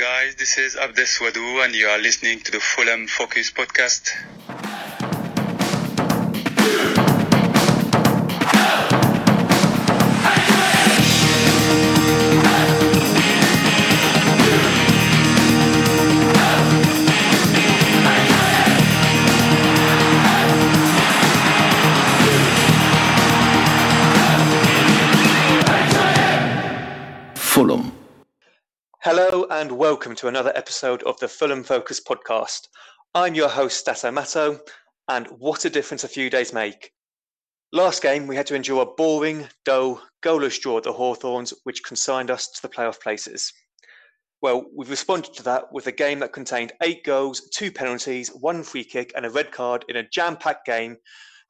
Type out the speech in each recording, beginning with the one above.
guys, this is Abdes and you are listening to the Fulham Focus podcast. And welcome to another episode of the Fulham Focus podcast. I'm your host, Stato Matto, and what a difference a few days make. Last game, we had to endure a boring, dull, goalless draw at the Hawthorns, which consigned us to the playoff places. Well, we've responded to that with a game that contained eight goals, two penalties, one free kick, and a red card in a jam packed game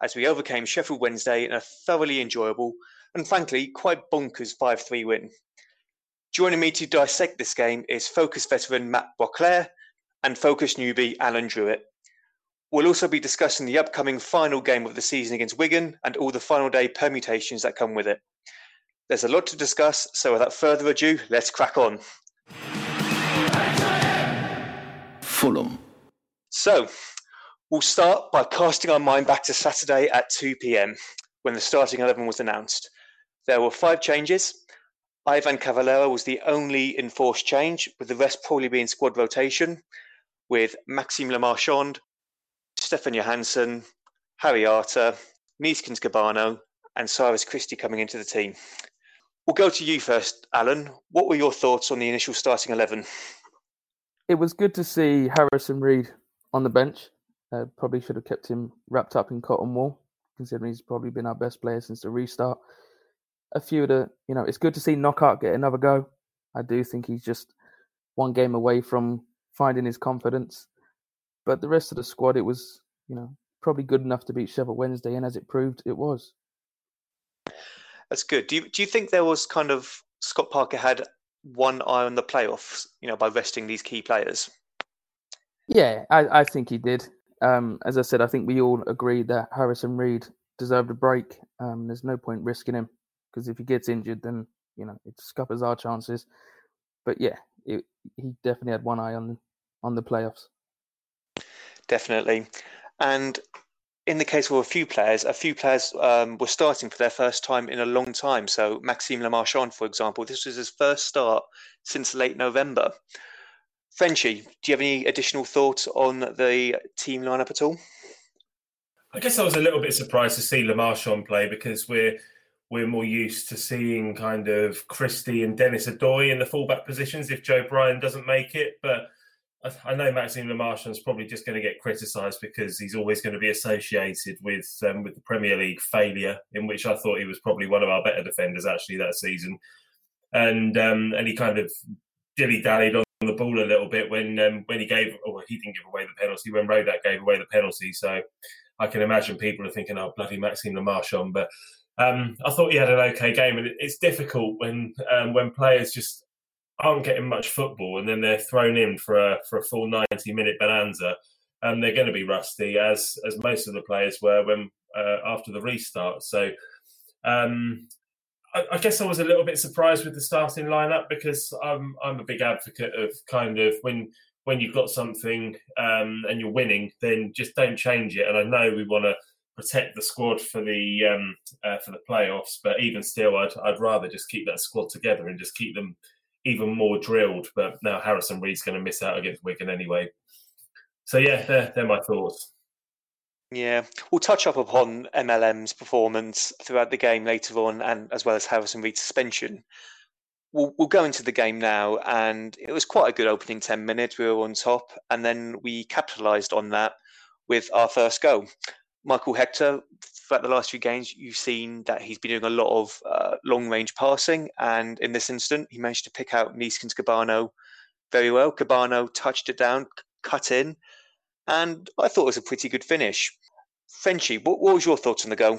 as we overcame Sheffield Wednesday in a thoroughly enjoyable and frankly quite bonkers 5 3 win. Joining me to dissect this game is Focus veteran Matt Beauclair and Focus newbie Alan Druitt. We'll also be discussing the upcoming final game of the season against Wigan and all the final day permutations that come with it. There's a lot to discuss, so without further ado, let's crack on. Fulham. So, we'll start by casting our mind back to Saturday at 2 pm when the starting 11 was announced. There were five changes, Ivan Cavaleiro was the only enforced change, with the rest probably being squad rotation, with Maxime Le Marchand, Stefan Johansson, Harry Arter, Neeskens Kebano, and Cyrus Christie coming into the team. We'll go to you first, Alan. What were your thoughts on the initial starting 11? It was good to see Harrison Reed on the bench. Uh, probably should have kept him wrapped up in cotton wool, considering he's probably been our best player since the restart a few of the, you know, it's good to see Knockaert get another go. I do think he's just one game away from finding his confidence. But the rest of the squad, it was, you know, probably good enough to beat Sheffield Wednesday, and as it proved, it was. That's good. Do you do you think there was kind of Scott Parker had one eye on the playoffs, you know, by resting these key players? Yeah, I, I think he did. Um, as I said, I think we all agreed that Harrison Reed deserved a break. Um, there's no point risking him because if he gets injured, then you know it scuppers our chances. But yeah, it, he definitely had one eye on on the playoffs. Definitely, and in the case of a few players, a few players um, were starting for their first time in a long time. So Maxime Le Marchand, for example, this was his first start since late November. Frenchy, do you have any additional thoughts on the team lineup at all? I guess I was a little bit surprised to see Le Marchand play because we're we're more used to seeing kind of Christie and Dennis Odoi in the fullback positions if Joe Bryan doesn't make it. But I know Maxime is probably just going to get criticised because he's always going to be associated with um, with the Premier League failure, in which I thought he was probably one of our better defenders actually that season, and um, and he kind of dilly dallied on the ball a little bit when um, when he gave or he didn't give away the penalty when Rodak gave away the penalty. So I can imagine people are thinking, "Oh, bloody Maxime Le Marchand," but um, I thought he had an okay game, and it's difficult when um, when players just aren't getting much football, and then they're thrown in for a for a full ninety minute bonanza, and they're going to be rusty, as as most of the players were when uh, after the restart. So. Um, I, I guess I was a little bit surprised with the starting lineup because I'm I'm a big advocate of kind of when when you've got something um, and you're winning, then just don't change it. And I know we want to protect the squad for the um, uh, for the playoffs. But even still, I'd I'd rather just keep that squad together and just keep them even more drilled. But now Harrison Reed's going to miss out against Wigan anyway. So yeah, they're, they're my thoughts. Yeah, we'll touch up upon MLM's performance throughout the game later on, and as well as Harrison Reed's suspension. We'll, we'll go into the game now, and it was quite a good opening 10 minutes. We were on top, and then we capitalised on that with our first goal. Michael Hector, throughout the last few games, you've seen that he's been doing a lot of uh, long range passing. And in this instant, he managed to pick out Neeskens Kebano very well. Kebano touched it down, cut in, and I thought it was a pretty good finish. Frenchy, what, what was your thoughts on the goal?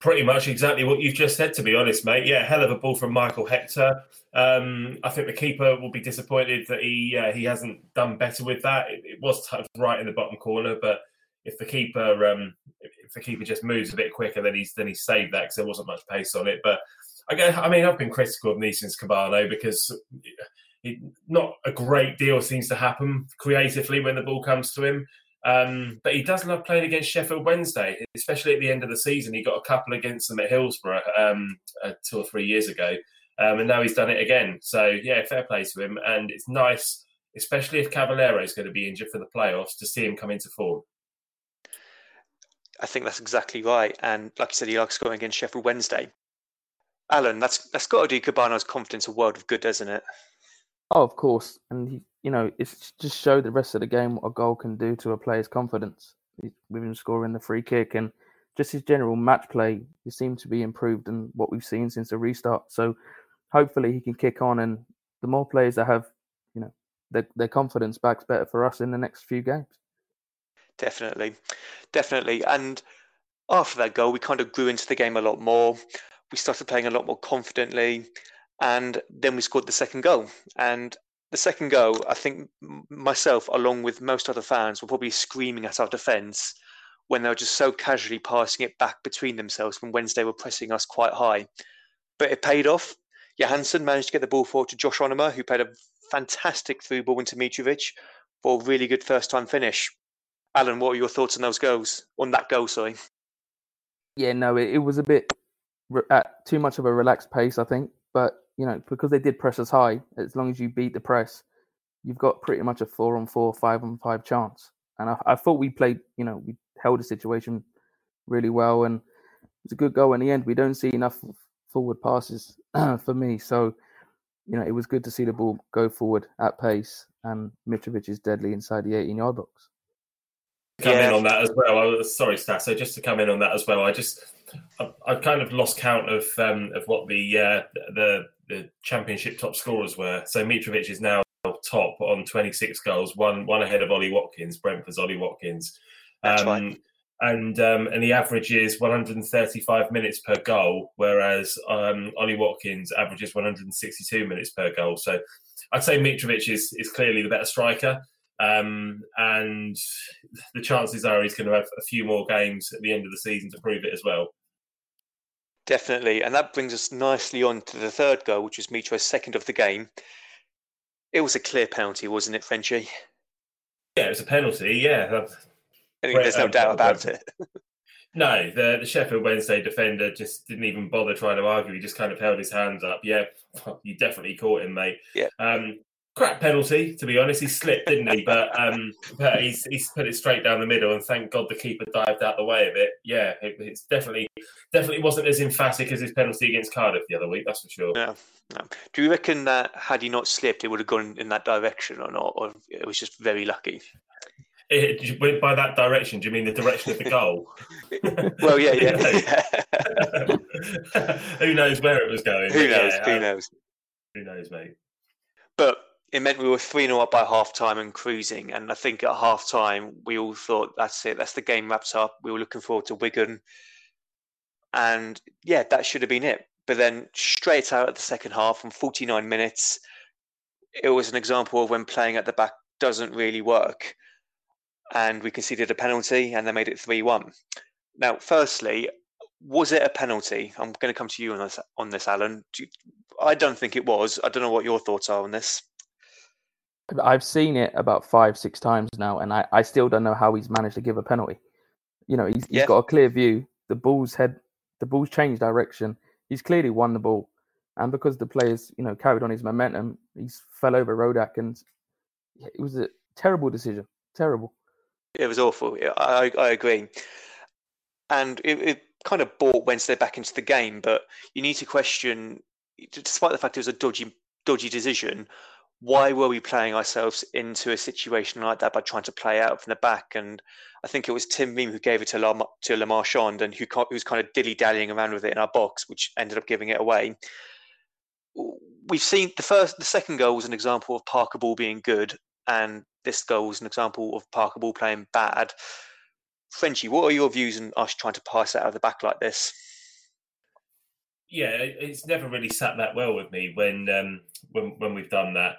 Pretty much exactly what you've just said, to be honest, mate. Yeah, hell of a ball from Michael Hector. Um, I think the keeper will be disappointed that he uh, he hasn't done better with that. It, it was touched right in the bottom corner, but if the keeper um, if the keeper just moves a bit quicker, then he's then he's saved that because there wasn't much pace on it. But I guess I mean I've been critical of Neeskens Kebano because not a great deal seems to happen creatively when the ball comes to him. Um, but he does love playing against Sheffield Wednesday, especially at the end of the season. He got a couple against them at Hillsborough um, uh, two or three years ago, um, and now he's done it again. So yeah, fair play to him, and it's nice, especially if Cavaleiro is going to be injured for the playoffs, to see him come into form. I think that's exactly right, and like you said, he likes scoring against Sheffield Wednesday. Alan, that's that's got to do Kebano's confidence a world of good, doesn't it? Oh, of course, and he, you know, it's just showed the rest of the game what a goal can do to a player's confidence. With him scoring the free kick and just his general match play, he seemed to be improved in what we've seen since the restart. So hopefully he can kick on, and the more players that have, you know, their, their confidence backs better for us in the next few games. Definitely, definitely, and after that goal, we kind of grew into the game a lot more. We started playing a lot more confidently. And then we scored the second goal. And the second goal, I think myself, along with most other fans, were probably screaming at our defence when they were just so casually passing it back between themselves when Wednesday were pressing us quite high. But it paid off. Johansson managed to get the ball forward to Josh Onomah, who played a fantastic through ball into Mitrovic for a really good first time finish. Alan, what are your thoughts on those goals? On that goal, sorry. Yeah, no, it, it was a bit at uh, too much of a relaxed pace, I think. But you know, because they did press us high, as long as you beat the press, you've got pretty much a four on four, five on five chance. And I, I thought we played, you know, we held the situation really well, and it was a good goal in the end. We don't see enough forward passes for me, so you know, it was good to see the ball go forward at pace, and Mitrovic is deadly inside the 18 yard box. Come yeah. in on that as well. Sorry, Stat. So just to come in on that as well, I just I, I kind of lost count of um, of what the uh, the the championship top scorers were. So Mitrovic is now top on 26 goals, one one ahead of Ollie Watkins, Brentford's Ollie Watkins. Um, right. And um, and he averages 135 minutes per goal, whereas um, Ollie Watkins averages 162 minutes per goal. So I'd say Mitrovic is is clearly the better striker. Um, and the chances are he's going to have a few more games at the end of the season to prove it as well. Definitely. And that brings us nicely on to the third goal, which was Mitro's second of the game. It was a clear penalty, wasn't it, Frenchy? Yeah, it was a penalty, yeah. I think there's no um, doubt about it. no, the, the Sheffield Wednesday defender just didn't even bother trying to argue. He just kind of held his hands up. Yeah, you definitely caught him, mate. Yeah. Um, crap penalty, to be honest. He slipped, didn't he? But um, but he's he's put it straight down the middle, and thank God the keeper dived out the way of it. Yeah, it, it's definitely definitely wasn't as emphatic as his penalty against Cardiff the other week. That's for sure. Yeah. No. Do you reckon that had he not slipped, it would have gone in that direction or not, or it was just very lucky? It, by that direction, do you mean the direction of the goal? well, yeah, yeah. Who knows where it was going? Who knows? Yeah, who um, knows? Who knows, mate? But it meant we were 3 0 up by half time and cruising. And I think at half time, we all thought, that's it, that's the game wrapped up. We were looking forward to Wigan. And yeah, that should have been it. But then straight out at the second half, from 49 minutes, it was an example of when playing at the back doesn't really work. And we conceded a penalty and they made it 3 1. Now, firstly, was it a penalty? I'm going to come to you on this, on this Alan. Do you, I don't think it was. I don't know what your thoughts are on this. I've seen it about five, six times now, and I, I still don't know how he's managed to give a penalty. You know, he's, yeah. he's got a clear view. The ball's head, the ball's changed direction. He's clearly won the ball, and because the players, you know, carried on his momentum, he's fell over Rodak, and it was a terrible decision. Terrible. It was awful. I I agree, and it, it kind of brought Wednesday back into the game. But you need to question, despite the fact it was a dodgy dodgy decision why were we playing ourselves into a situation like that by trying to play out from the back? And I think it was Tim Ream who gave it to Lam- to Le Marchand and who, who was kind of dilly dallying around with it in our box, which ended up giving it away. We've seen the first, the second goal was an example of Parker Ball being good, and this goal was an example of Parker Ball playing bad. Frenchy, what are your views on us trying to pass out of the back like this? Yeah, it's never really sat that well with me when um, when when we've done that.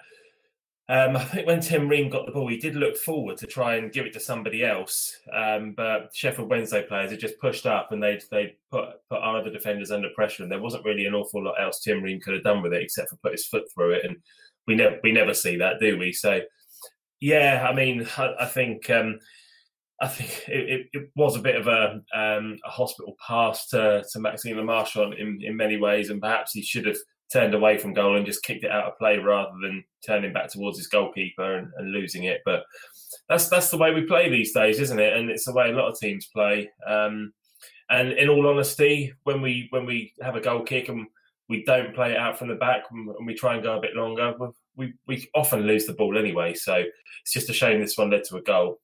Um, I think when Tim Ream got the ball, he did look forward to try and give it to somebody else, um, but Sheffield Wednesday players had just pushed up and they they put put our other defenders under pressure, and there wasn't really an awful lot else Tim Ream could have done with it except for put his foot through it. And we never we never see that, do we? So yeah, I mean, I, I think um, I think it, it, was a bit of a, um, a hospital pass to, to Maxime Le Marchand in, in many ways, and perhaps he should have turned away from goal and just kicked it out of play rather than turning back towards his goalkeeper and, and losing it. But that's that's the way we play these days, isn't it? And it's the way a lot of teams play. Um, and in all honesty, when we when we have a goal kick and we don't play it out from the back and we try and go a bit longer, we we often lose the ball anyway. So it's just a shame this one led to a goal.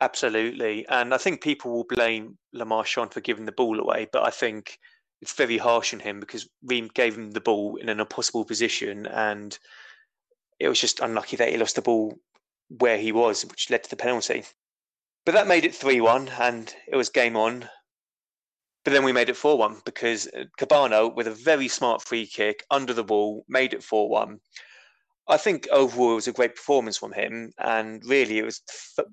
Absolutely, and I think people will blame Le Marchand for giving the ball away, but I think it's very harsh on him because Ream gave him the ball in an impossible position, and it was just unlucky that he lost the ball where he was, which led to the penalty. But that made it 3 1, and it was game on. But then we made it 4 1 because uh, Kebano, with a very smart free kick under the wall, made it 4 1. I think overall it was a great performance from him, and really it was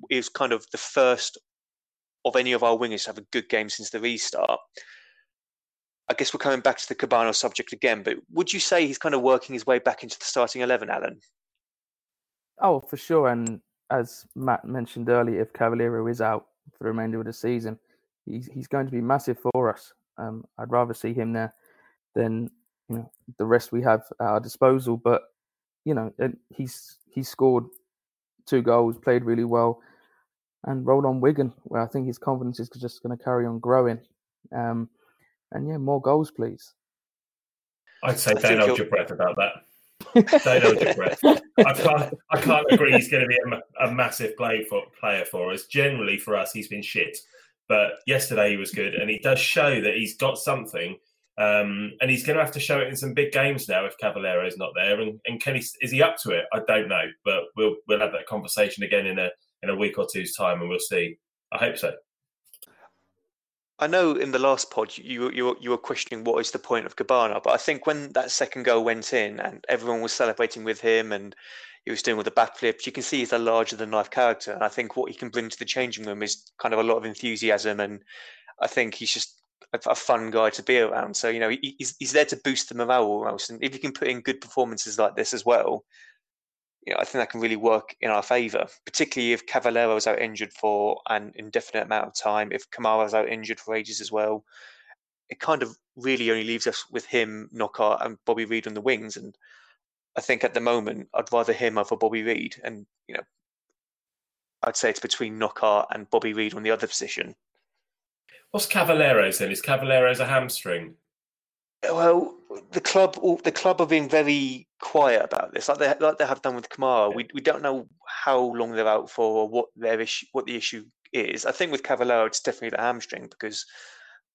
it was kind of the first of any of our wingers to have a good game since the restart. I guess we're coming back to the Kebano subject again, but would you say he's kind of working his way back into the starting eleven, Alan? Oh, for sure. And as Matt mentioned earlier, if Cavaleiro is out for the remainder of the season, he's he's going to be massive for us. Um, I'd rather see him there than you know the rest we have at our disposal. But you know, he's he scored two goals, played really well, and rolled on Wigan, where I think his confidence is just going to carry on growing. Um, and yeah, more goals, please. I'd say don't hold your breath about that. don't hold your breath. I can't, I can't agree he's going to be a, a massive play for, player for us. Generally, for us, he's been shit. But yesterday he was good, and he does show that he's got something um, and he's going to have to show it in some big games now if Cavaleiro is not there. And, and can he, is he up to it? I don't know, but we'll we'll have that conversation again in a in a week or two's time, and we'll see. I hope so. I know in the last pod you you you were questioning what is the point of Kebano, but I think when that second goal went in and everyone was celebrating with him and he was doing with the backflips, you can see he's a larger than life character. And I think what he can bring to the changing room is kind of a lot of enthusiasm and I think he's just a, a, fun guy to be around. So you know he, he's he's there to boost the morale almost, and if you can put in good performances like this as well, you know I think that can really work in our favour. Particularly if Cavaleiro's out injured for an indefinite amount of time, if Kamara's out injured for ages as well, it kind of really only leaves us with him, Knockaert, and Bobby Reed on the wings. And I think at the moment I'd rather him over Bobby Reed. and you know I'd say it's between Knockaert and Bobby Reed on the other position. What's Cavaleiro's then? Is Cavaleiro's a hamstring? Well, the club the club have been very quiet about this, like they like they have done with Kamara. Yeah. We we don't know how long they're out for or what their issue what the issue is. I think with Cavaliero, it's definitely the hamstring because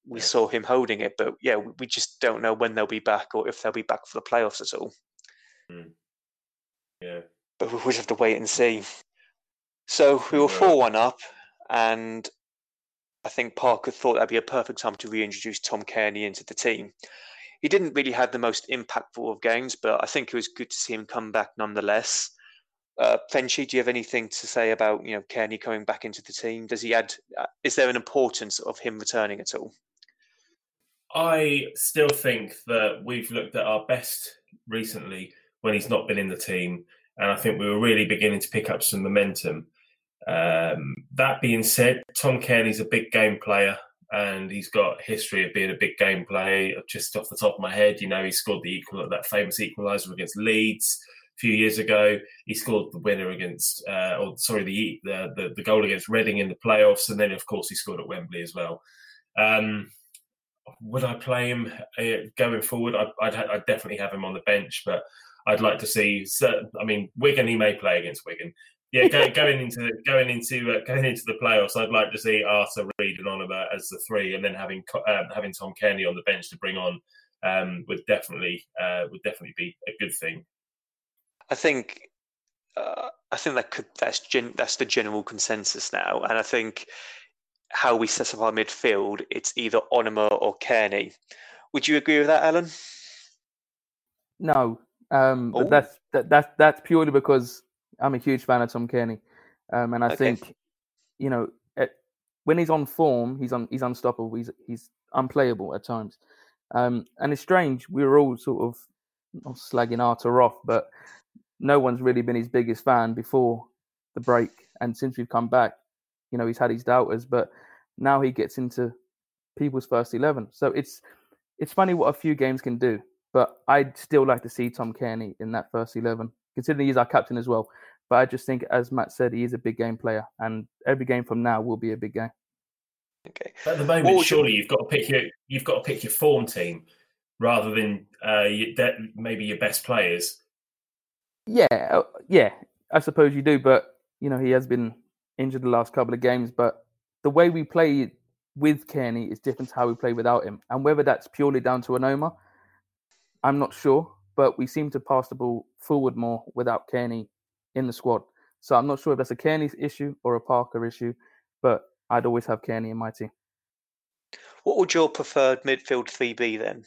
we yeah. saw him holding it, but yeah, we just don't know when they'll be back or if they'll be back for the playoffs at all. Mm. Yeah, but we'll just have to wait and see. So we were four one up, and I think Parker thought that'd be a perfect time to reintroduce Tom Cairney into the team. He didn't really have the most impactful of games, but I think it was good to see him come back nonetheless. Uh, do you have anything to say about you know Cairney coming back into the team? Does he add? Uh, is there an importance of him returning at all? I still think that we've looked at our best recently when he's not been in the team, and I think we were really beginning to pick up some momentum. Um, that being said, Tom Cairney's a big game player and he's got history of being a big game player. Just off the top of my head, you know, he scored the equal that famous equaliser against Leeds a few years ago. He scored the winner against, uh, or sorry, the, the, the goal against Reading in the playoffs, and then of course he scored at Wembley as well. Um, would I play him uh, going forward? I'd, I'd, I'd, definitely have him on the bench, but I'd like to see. I mean, Wigan he may play against Wigan, yeah, go, going into going into uh, going into the playoffs, I'd like to see Arter Reid and Oliver as the three, and then having uh, having Tom Cairney on the bench to bring on um, would definitely uh, would definitely be a good thing. I think uh, I think that could that's gen, that's the general consensus now, and I think how we set up our midfield, it's either Onomah or Cairney. Would you agree with that, Alan? No, um, but oh. that's that, that's that's purely because I'm a huge fan of Tom Cairney, um, and I okay. think you know at, when he's on form, he's on he's unstoppable. He's he's unplayable at times, um, and it's strange. We were all sort of not slagging Arter off, but no one's really been his biggest fan before the break, and since we've come back, you know, he's had his doubters, but now he gets into people's first eleven. So it's it's funny what a few games can do. But I'd still like to see Tom Cairney in that first eleven, considering he's our captain as well. But I just think, as Matt said, he is a big game player, and every game from now will be a big game. Okay. At the moment, surely you... have got to pick your you've got to pick your form team rather than uh, your, maybe your best players. Yeah, uh, yeah, I suppose you do, but you know he has been injured the last couple of games. But the way we play with Cairney is different to how we play without him, and whether that's purely down to Onomah, I'm not sure. But we seem to pass the ball forward more without Cairney in the squad. So I'm not sure if that's a Cairney's issue or a Parker issue, but I'd always have Cairney in my team. What would your preferred midfield three be then?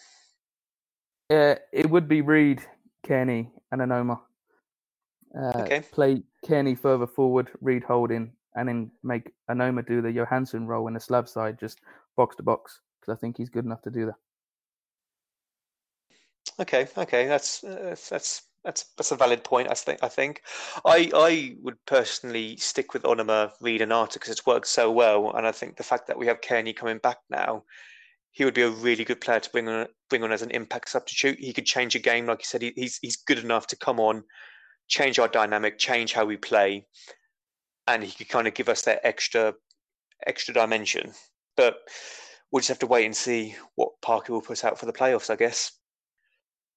Uh, it would be Reid, Cairney, and Onomah. Uh, okay. Play Cairney further forward, Reid holding, and then make Onomah do the Johansson role in the Slav side, just box to box, because I think he's good enough to do that. Okay, okay, that's that's that's that's a valid point. I think. I think. I I would personally stick with Onomah, Reid, and Arter because it's worked so well, and I think the fact that we have Cairney coming back now, he would be a really good player to bring on bring on as an impact substitute. He could change a game, like you said. He, he's he's good enough to come on, change our dynamic, change how we play, and he could kind of give us that extra extra dimension. But we'll just have to wait and see what Parker will put out for the playoffs, I guess.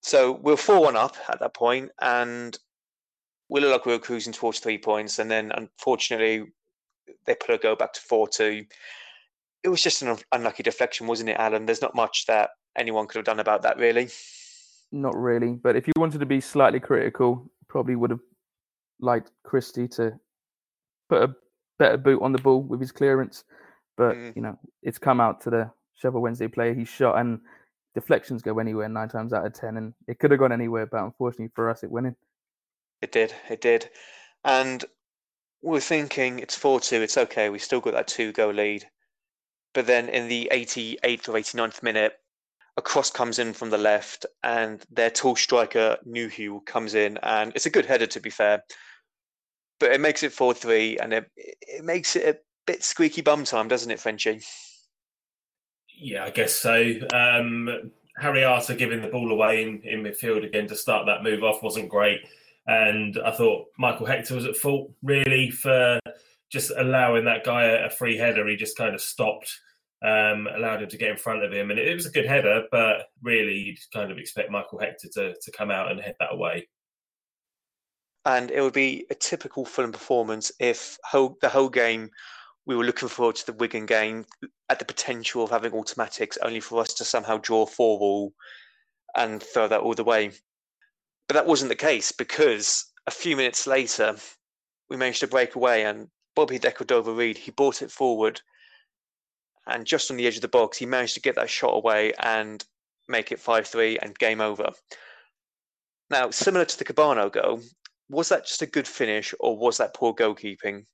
So we're 4 1 up at that point, and we look like we were cruising towards three points. And then, unfortunately, they put a go back to 4 2. It was just an unlucky deflection, wasn't it, Alan? There's not much that anyone could have done about that, really. Not really. But if you wanted to be slightly critical, probably would have liked Christie to put a better boot on the ball with his clearance. But, mm. you know, it's come out to the Sheffield Wednesday player. He shot and deflections go anywhere nine times out of ten, and it could have gone anywhere, but unfortunately for us, it went in. It did, it did, and we're thinking it's four two. It's okay. We still got that two goal lead, but then in the 88th or 89th minute, a cross comes in from the left, and their tall striker Nuhiu comes in, and it's a good header to be fair, but it makes it four three, and it it makes it a bit squeaky bum time, doesn't it, Frenchie? Yeah, I guess so. Um, Harry Arter giving the ball away in, in midfield again to start that move off wasn't great. And I thought Michael Hector was at fault really for just allowing that guy a, a free header. He just kind of stopped, um, allowed him to get in front of him. And it, it was a good header, but really you'd kind of expect Michael Hector to, to come out and head that away. And it would be a typical Fulham performance if whole, the whole game we were looking forward to the Wigan game at the potential of having automatics, only for us to somehow draw four all and throw that all the way. But that wasn't the case because a few minutes later, we managed to break away and Bobby Decordova Reid, he brought it forward and just on the edge of the box, he managed to get that shot away and make it 5 3 and game over. Now, similar to the Kebano goal, was that just a good finish or was that poor goalkeeping?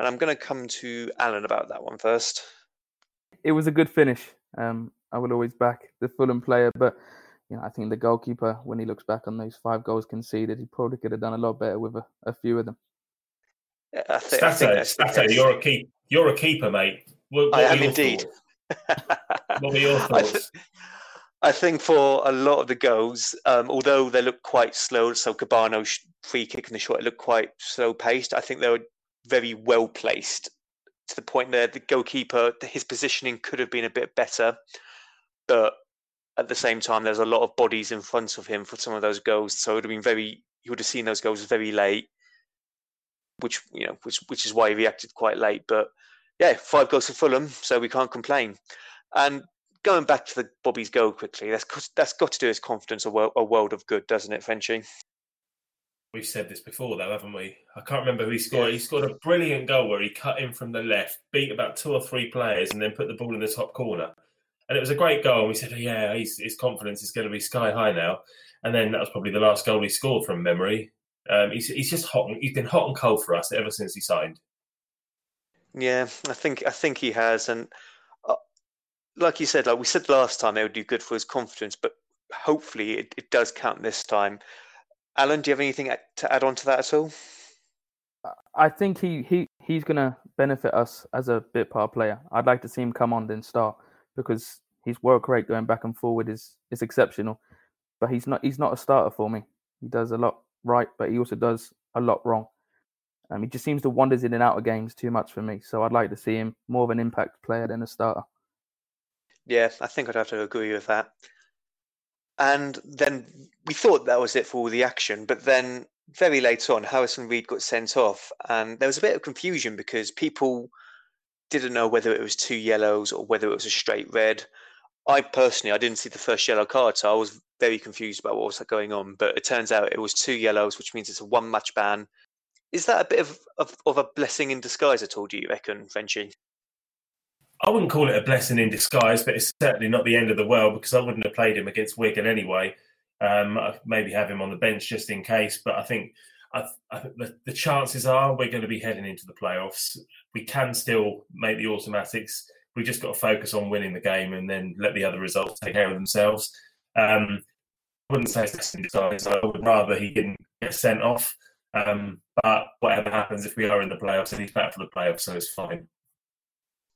And I'm going to come to Alan about that one first. It was a good finish. Um, I will always back the Fulham player, but you know, I think the goalkeeper, when he looks back on those five goals conceded, he probably could have done a lot better with a, a few of them. Yeah, I think, Stato, I Stato, you're a keep, you're a keeper, mate. What, what I am indeed. what were your thoughts? I, th- I, think for a lot of the goals, um, although they look quite slow, so Kebano's free kick in the shot, it looked quite slow paced. I think they were very well placed to the point that the goalkeeper, his positioning could have been a bit better, but at the same time, there's a lot of bodies in front of him for some of those goals. So it would have been very, he would have seen those goals very late, which you know, which which is why he reacted quite late. But yeah, five goals for Fulham, so we can't complain. And going back to the Bobby's goal quickly, that's that's got to do his confidence a world, a world of good, doesn't it, Frenchie? We've said this before, though, haven't we? I can't remember who he scored. He scored a brilliant goal where he cut in from the left, beat about two or three players, and then put the ball in the top corner. And it was a great goal. And we said, oh, yeah, his confidence is going to be sky high now. And then that was probably the last goal he scored from memory. Um, he's, he's just hot. And, he's been hot and cold for us ever since he signed. Yeah, I think I think he has, and uh, like you said, like we said last time, it would do good for his confidence. But hopefully, it, it does count this time Alan, do you have anything to add on to that at all? I think he, he he's going to benefit us as a bit part player. I'd like to see him come on then start because his work rate going back and forward is is exceptional. But he's not he's not a starter for me. He does a lot right, but he also does a lot wrong. Um, he just seems to wanders in and out of games too much for me. So I'd like to see him more of an impact player than a starter. Yeah, I think I'd have to agree with that. And then we thought that was it for all the action, but then very late on, Harrison Reed got sent off, and there was a bit of confusion because people didn't know whether it was two yellows or whether it was a straight red. I personally, I didn't see the first yellow card, so I was very confused about what was going on. But it turns out it was two yellows, which means it's a one match ban. Is that a bit of, of, of a blessing in disguise at all, do you reckon, Frenchie? I wouldn't call it a blessing in disguise, but it's certainly not the end of the world because I wouldn't have played him against Wigan anyway. Um, maybe have him on the bench just in case, but I think I, I the, the, chances are we're going to be heading into the playoffs. We can still make the automatics. We just got to focus on winning the game and then let the other results take care of themselves. Um, I wouldn't say it's in disguise. I would rather he didn't get sent off. Um, but whatever happens, if we are in the playoffs, and he's back for the playoffs, so it's fine.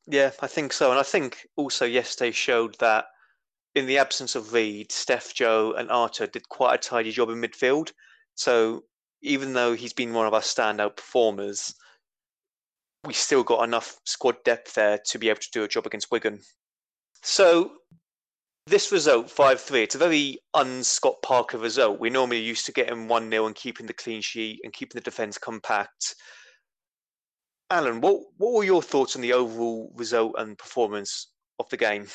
Yeah, I think so. And I think also yesterday showed that in the absence of Reed, Steph, Joe, and Arter did quite a tidy job in midfield. So even though he's been one of our standout performers, we still got enough squad depth there to be able to do a job against Wigan. So this result, 5 3, it's a very un Scott Parker result. We're normally used to getting 1 0 and keeping the clean sheet and keeping the defence compact. Alan, what, what were your thoughts on the overall result and performance of the game?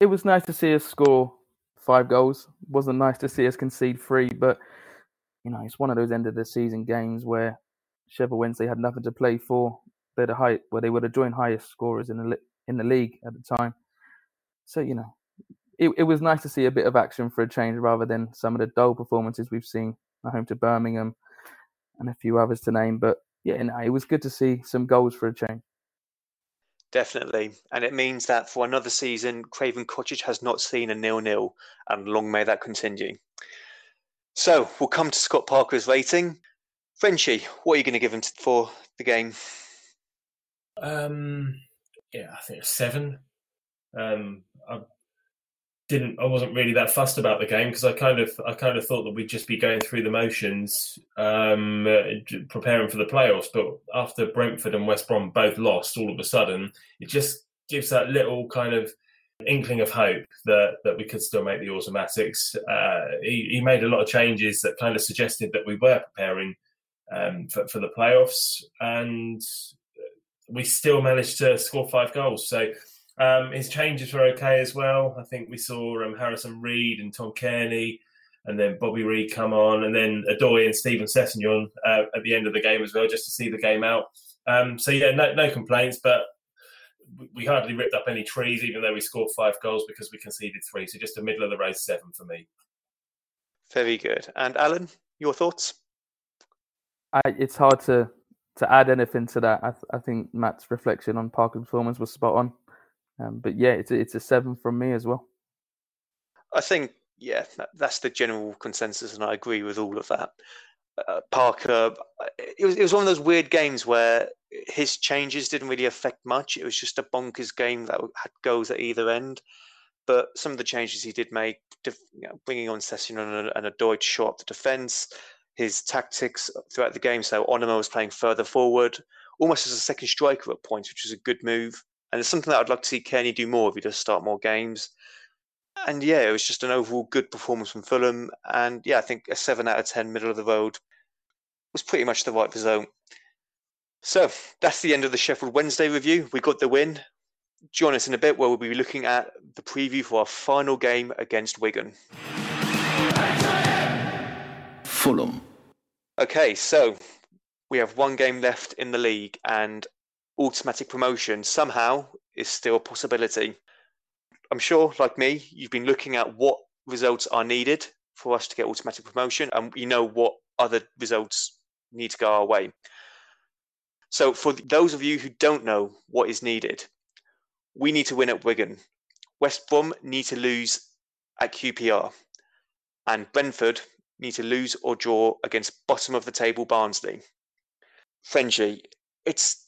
It was nice to see us score five goals. It wasn't nice to see us concede three, but you know it's one of those end of the season games where Sheffield Wednesday had nothing to play for. They're the high, where they were the joint highest scorers in the in the league at the time. So you know, it it was nice to see a bit of action for a change rather than some of the dull performances we've seen at home to Birmingham and a few others to name. But yeah, no, it was good to see some goals for a change. Definitely. And it means that for another season, Craven Cottage has not seen a nil-nil, and long may that continue. So we'll come to Scott Parker's rating. Frenchie, what are you going to give him for the game? Um, yeah, I think a seven. Um, I didn't I wasn't really that fussed about the game because I kind of I kind of thought that we'd just be going through the motions, um, uh, preparing for the playoffs. But after Brentford and West Brom both lost, all of a sudden it just gives that little kind of inkling of hope that that we could still make the automatics. Uh, he, he, made a lot of changes that kind of suggested that we were preparing um, for, for the playoffs, and we still managed to score five goals. So um, his changes were okay as well. I think we saw um, Harrison Reed and Tom Cairney, and then Bobby Reed come on, and then Odoi and Steven Sessegnon uh, at the end of the game as well, just to see the game out. Um, so yeah, no, no complaints, but we hardly ripped up any trees, even though we scored five goals because we conceded three. So just a middle of the road seven for me. Very good. And Alan, your thoughts? I, it's hard to to add anything to that. I, I think Matt's reflection on Parker's performance was spot on. Um, but yeah, it's a, it's a seven from me as well. I think yeah, that's the general consensus, and I agree with all of that. Uh, Parker, it was it was one of those weird games where his changes didn't really affect much. It was just a bonkers game that had goals at either end. But some of the changes he did make, you know, bringing on Session and a, Deutsch show up the defence, his tactics throughout the game. So Onomah was playing further forward, almost as a second striker at points, which was a good move. And it's something that I'd like to see Cairney do more if he does start more games. And yeah, it was just an overall good performance from Fulham. And yeah, I think a 7 out of 10, middle of the road, was pretty much the right result. So that's the end of the Sheffield Wednesday review. We got the win. Join us in a bit where we'll be looking at the preview for our final game against Wigan. Fulham. Okay, so we have one game left in the league, and automatic promotion somehow is still a possibility. I'm sure, like me, you've been looking at what results are needed for us to get automatic promotion, and you know what other results need to go our way. So, for those of you who don't know what is needed, we need to win at Wigan. West Brom need to lose at QPR, and Brentford need to lose or draw against bottom of the table Barnsley. Frenchie, it's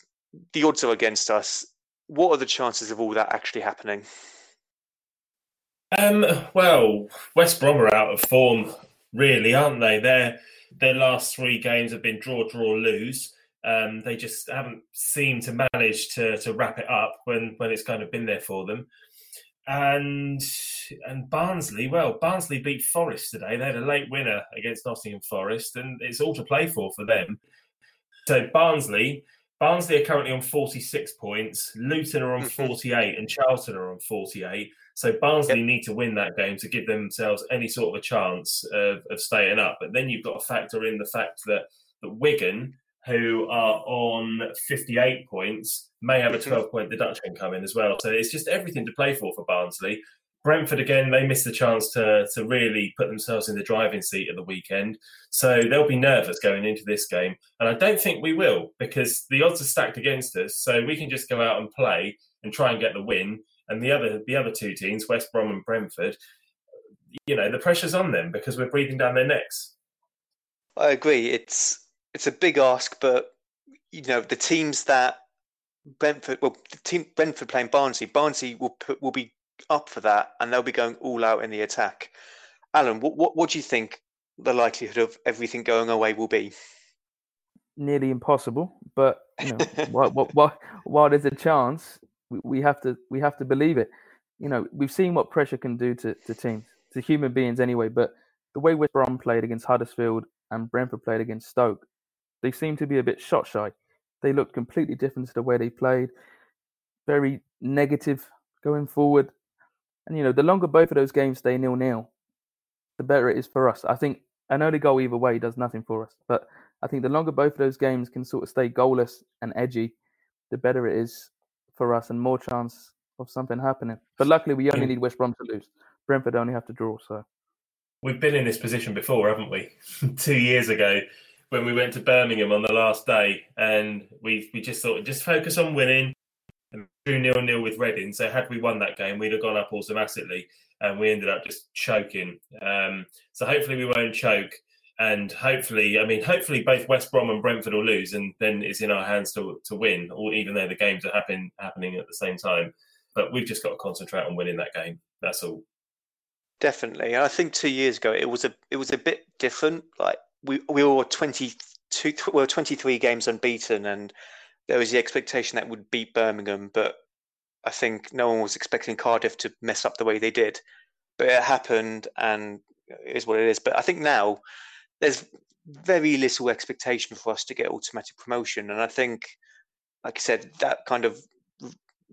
the odds are against us. What are the chances of all that actually happening? Um, well, West Brom are out of form, really, aren't they? Their their last three games have been draw, draw, lose. Um, they just haven't seemed to manage to to wrap it up when when it's kind of been there for them. And and Barnsley, well, Barnsley beat Forest today. They had a late winner against Nottingham Forest, and it's all to play for for them. So Barnsley, Barnsley are currently on 46 points. Luton are on Mhm. 48, and Charlton are on 48. So Barnsley need to win that game to give themselves any sort of a chance of, of staying up. But then you've got to factor in the fact that, that Wigan, who are on 58 points, may have a 12 point deduction coming as well. So it's just everything to play for for Barnsley. Brentford again, they missed the chance to to really put themselves in the driving seat at the weekend. So they'll be nervous going into this game. And I don't think we will because the odds are stacked against us. So we can just go out and play and try and get the win. And the other the other two teams, West Brom and Brentford, you know, the pressure's on them because we're breathing down their necks. I agree. It's it's a big ask, but you know the teams that Brentford, well, the team Brentford playing Barnsley, Barnsley will put, will be up for that, and they'll be going all out in the attack. Alan, what what, what do you think the likelihood of everything going away will be? Nearly impossible, but you know, while, while, while, there's a chance, we, we have to we have to believe it. You know, we've seen what pressure can do to, to teams, to human beings anyway. But the way West Brom played against Huddersfield and Brentford played against Stoke, they seem to be a bit shot shy. They looked completely different to the way they played, very negative going forward. And you know, the longer both of those games stay nil nil, the better it is for us. I think an early goal either way does nothing for us. But I think the longer both of those games can sort of stay goalless and edgy, the better it is for us and more chance of something happening. But luckily, we only need West Brom to lose. Brentford only have to draw. So We've been in this position before, haven't we? Two years ago, when we went to Birmingham on the last day, and we we just thought just focus on winning, and drew nil nil with Reading. So had we won that game, we'd have gone up automatically, and we ended up just choking. Um, so hopefully we won't choke, and hopefully, I mean, hopefully both West Brom and Brentford will lose, and then it's in our hands to to win, or even though the games are happen, happening at the same time. But we've just got to concentrate on winning that game. That's all. Definitely, I think two years ago it was a it was a bit different. Like we we were twenty two, we were twenty three games unbeaten, and there was the expectation that would beat Birmingham, but I think no one was expecting Cardiff to mess up the way they did. But it happened, and it is what it is. But I think now there's very little expectation for us to get automatic promotion, and I think, like I said, that kind of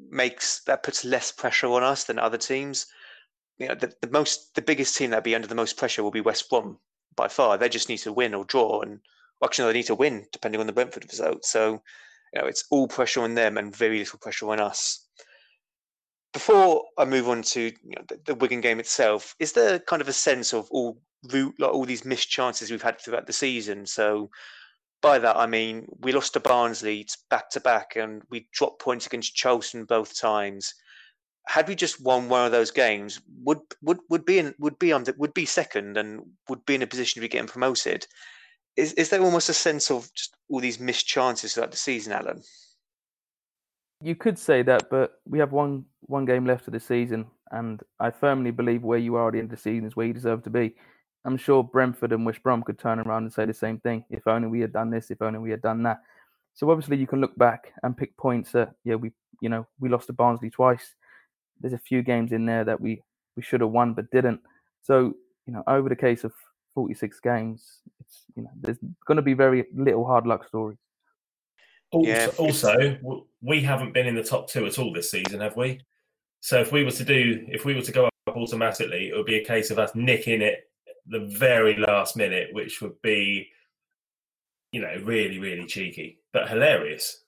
makes that puts less pressure on us than other teams you know, the, the most the biggest team that'd be under the most pressure will be West Brom by far. They just need to win or draw, and actually, no, they need to win depending on the Brentford result. So, you know, it's all pressure on them and very little pressure on us. Before I move on to you know, the, the Wigan game itself, is there kind of a sense of all like all these missed chances we've had throughout the season? So, by that I mean we lost to Barnsley back to back, and we dropped points against Charlton both times had we just won one of those games, would would would be in, would be under would be second and would be in a position to be getting promoted. Is is there almost a sense of just all these missed chances throughout the season, Alan? you could say that, but we have one one game left of the season, and I firmly believe where you are at the end of the season is where you deserve to be. I'm sure Brentford and West Brom could turn around and say the same thing. If only we had done this. If only we had done that. So obviously you can look back and pick points that yeah we you know we lost to Barnsley twice. There's a few games in there that we we should have won but didn't. So you know over the case of 46 games, it's you know there's going to be very little hard luck stories. Also, Yeah. also, we haven't been in the top two at all this season, have we? So if we were to do, if we were to go up automatically, it would be a case of us nicking it the very last minute, which would be, you know, really, really cheeky, but hilarious.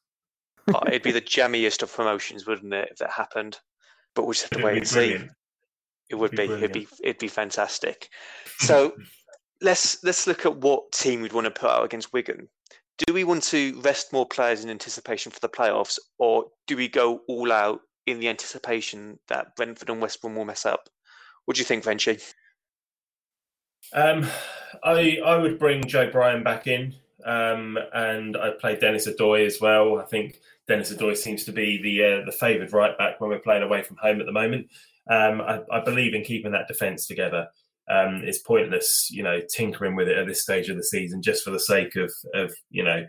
Oh, it'd be the jammiest of promotions, wouldn't it, if that happened? But we'll just have to It'd wait be and see. It would It'd be. be It'd be. It'd be fantastic. So let's let's look at what team we'd want to put out against Wigan. Do we want to rest more players in anticipation for the playoffs, or do we go all out in the anticipation that Brentford and West Brom will mess up? What do you think, Venture? Um, I I would bring Joe Bryan back in, um, and I play Dennis Odoi as well. I think Dennis Odoi seems to be the uh, the favoured right back when we're playing away from home at the moment. Um, I, I, believe in keeping that defence together. Um, it's pointless, you know, tinkering with it at this stage of the season just for the sake of of you know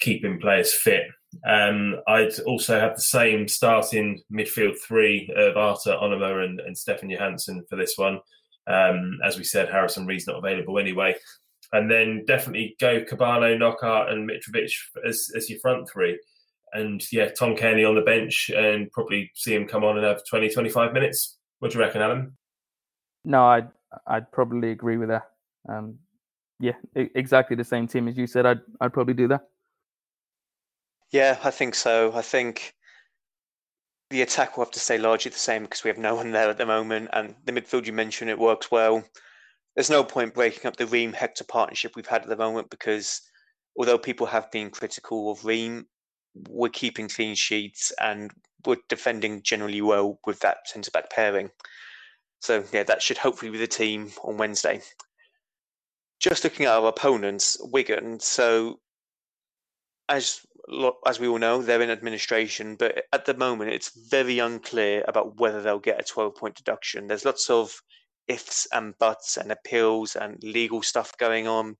keeping players fit. Um, I'd also have the same starting midfield three of Arter, Onomah, and, and Stefan Johansen for this one. Um, as we said, Harrison Reed's not available anyway. And then definitely go Kebano, Knockaert, and Mitrovic as, as your front three. And yeah, Tom Cairney on the bench and probably see him come on and have 20, 25 minutes. What do you reckon, Alan? No, I'd, I'd probably agree with that. Um, yeah, exactly the same team as you said. I'd, I'd probably do that. Yeah, I think so. I think the attack will have to stay largely the same because we have no one there at the moment, and the midfield you mentioned it works well. There's no point breaking up the Ream Hector partnership we've had at the moment because although people have been critical of Ream, we're keeping clean sheets and we're defending generally well with that centre back pairing. So yeah, that should hopefully be the team on Wednesday. Just looking at our opponents, Wigan. So as as we all know, they're in administration, but at the moment, it's very unclear about whether they'll get a 12 point deduction. There's lots of ifs and buts and appeals and legal stuff going on.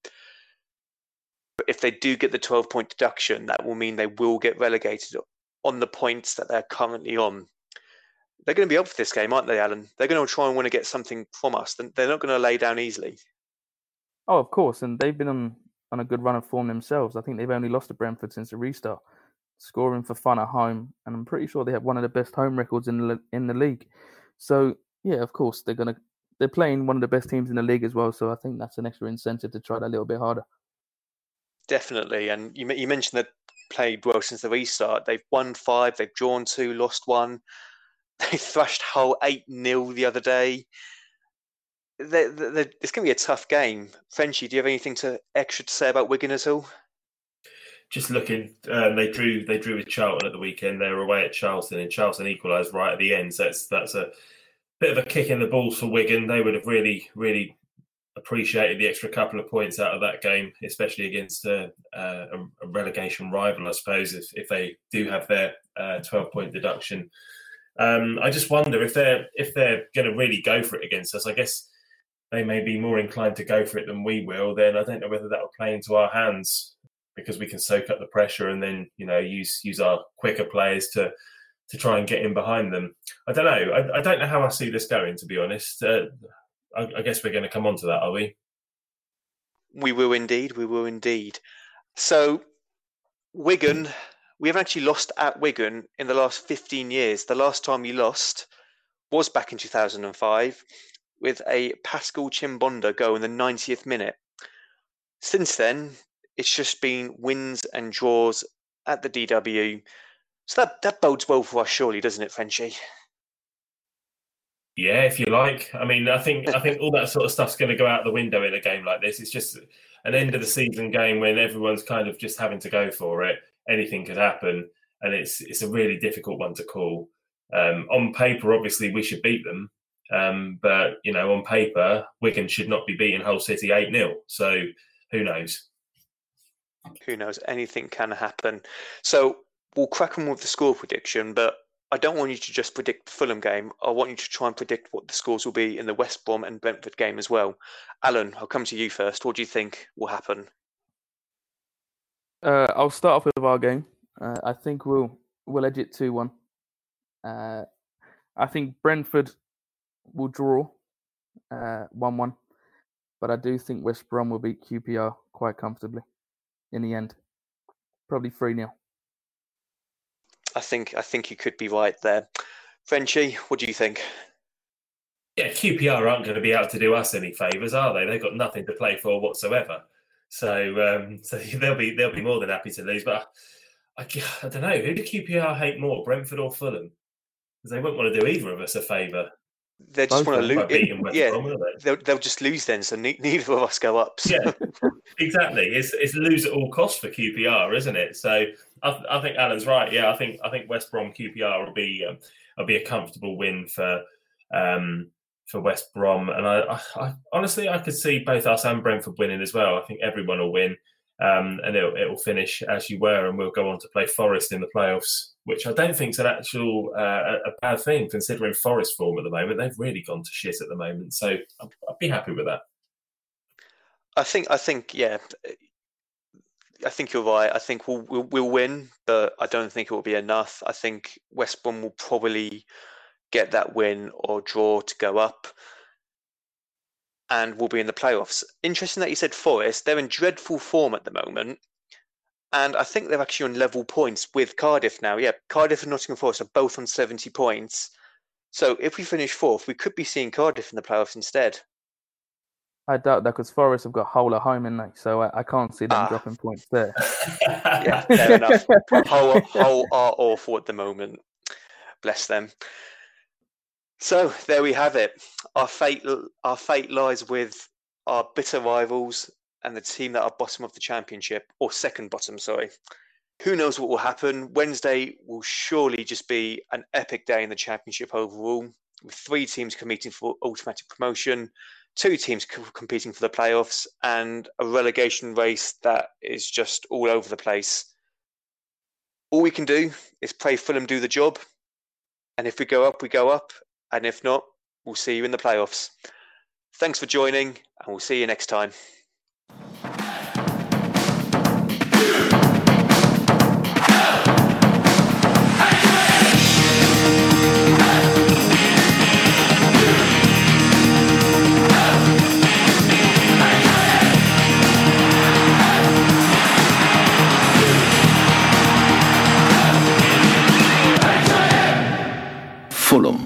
But if they do get the 12 point deduction, that will mean they will get relegated on the points that they're currently on. They're going to be up for this game, aren't they, Alan? They're going to try and want to get something from us. They're not going to lay down easily. Oh, of course. And they've been on on a good run of form themselves. I think they've only lost to Brentford since the restart, scoring for fun at home, and I'm pretty sure they have one of the best home records in the in the league. So yeah, of course they're gonna they're playing one of the best teams in the league as well. So I think that's an extra incentive to try that a little bit harder. Definitely, and you you mentioned that played well since the restart. They've won five, they've drawn two, lost one. They thrashed Hull eight 0 the other day they, they, it's going to be a tough game. Frenchy, do you have anything to extra to say about Wigan at all? Just looking, um, they drew they drew with Charlton at the weekend. They were away at Charlton, and Charlton equalised right at the end. So that's that's a bit of a kick in the balls for Wigan. They would have really really appreciated the extra couple of points out of that game, especially against a relegation rival, I suppose, if, if they do have their uh, twelve point deduction. Um, I just wonder if they're if they're going to really go for it against us. I guess they may be more inclined to go for it than we will, then I don't know whether that will play into our hands because we can soak up the pressure and then you know use use our quicker players to to try and get in behind them. I don't know. I, I don't know how I see this going. To be honest, uh, I, I guess we're going to come on to that, are we? We will indeed. We will indeed. So, Wigan, we haven't actually lost at Wigan in the last 15 years. The last time we lost was back in 2005 with a Pascal Chimbonda goal in the 90th minute. Since then, it's just been wins and draws at the DW. So that, that bodes well for us, surely, doesn't it, Frenchy? Yeah, if you like. I mean, I think I think all that sort of stuff's going to go out the window in a game like this. It's just an end of the season game when everyone's kind of just having to go for it. Anything could happen, and it's it's a really difficult one to call. Um, on paper, obviously, we should beat them, um, but you know, on paper, Wigan should not be beating Hull City eight 0 So who knows? Who knows? Anything can happen. So we'll crack on with the score prediction, but I don't want you to just predict the Fulham game. I want you to try and predict what the scores will be in the West Brom and Brentford game as well. Alan, I'll come to you first. What do you think will happen? Uh, I'll start off with our game. Uh, I think we'll we'll edge it two one. Uh, I think Brentford will draw uh, 1 1. But I do think West Brom will beat QPR quite comfortably in the end. Probably 3 0. I think I think you could be right there. Frenchy, what do you think? Yeah, QPR aren't going to be able to do us any favours, are they? They've got nothing to play for whatsoever. So, um, so they'll be they'll be more than happy to lose. But I, I, I don't know who do QPR hate more, Brentford or Fulham? Because they won't want to do either of us a favour they just want to lose. Yeah, Brom, they? will they'll just lose then, so ne- neither of us go up. So. Yeah, exactly. It's it's lose at all costs for QPR, isn't it? So I, I think Alan's right. Yeah, I think I think West Brom QPR will be um, will be a comfortable win for um, for West Brom, and I, I, I, honestly I could see both us and Brentford winning as well. I think everyone will win, um, and it'll, it'll finish as you were, and we'll go on to play Forest in the playoffs, which I don't think is an actual uh, a bad thing considering Forest form at the moment. They've really gone to shit at the moment, so I'd, I'd be happy with that. I think I think yeah. I think you're right. I think we'll, we'll, we'll win, but I don't think it will be enough. I think West Brom will probably get that win or draw to go up, and we'll be in the playoffs. Interesting that you said Forest. They're in dreadful form at the moment, and I think they're actually on level points with Cardiff now. Yeah, Cardiff and Nottingham Forest are both on 70 points. So if we finish fourth, we could be seeing Cardiff in the playoffs instead. I doubt that because Forest have got Hull at home in that, so I, I, can't see them ah. dropping points there. yeah, fair enough. Hull, Hull are awful at the moment. Bless them. So there we have it. Our fate, our fate lies with our bitter rivals and the team that are bottom of the championship, or second bottom, sorry. Who knows what will happen? Wednesday will surely just be an epic day in the championship overall, with three teams competing for automatic promotion two teams competing for the playoffs and a relegation race that is just all over the place. All we can do is pray Fulham do the job. And if we go up, we go up. And if not, we'll see you in the playoffs. Thanks for joining, and we'll see you next time. Fulham.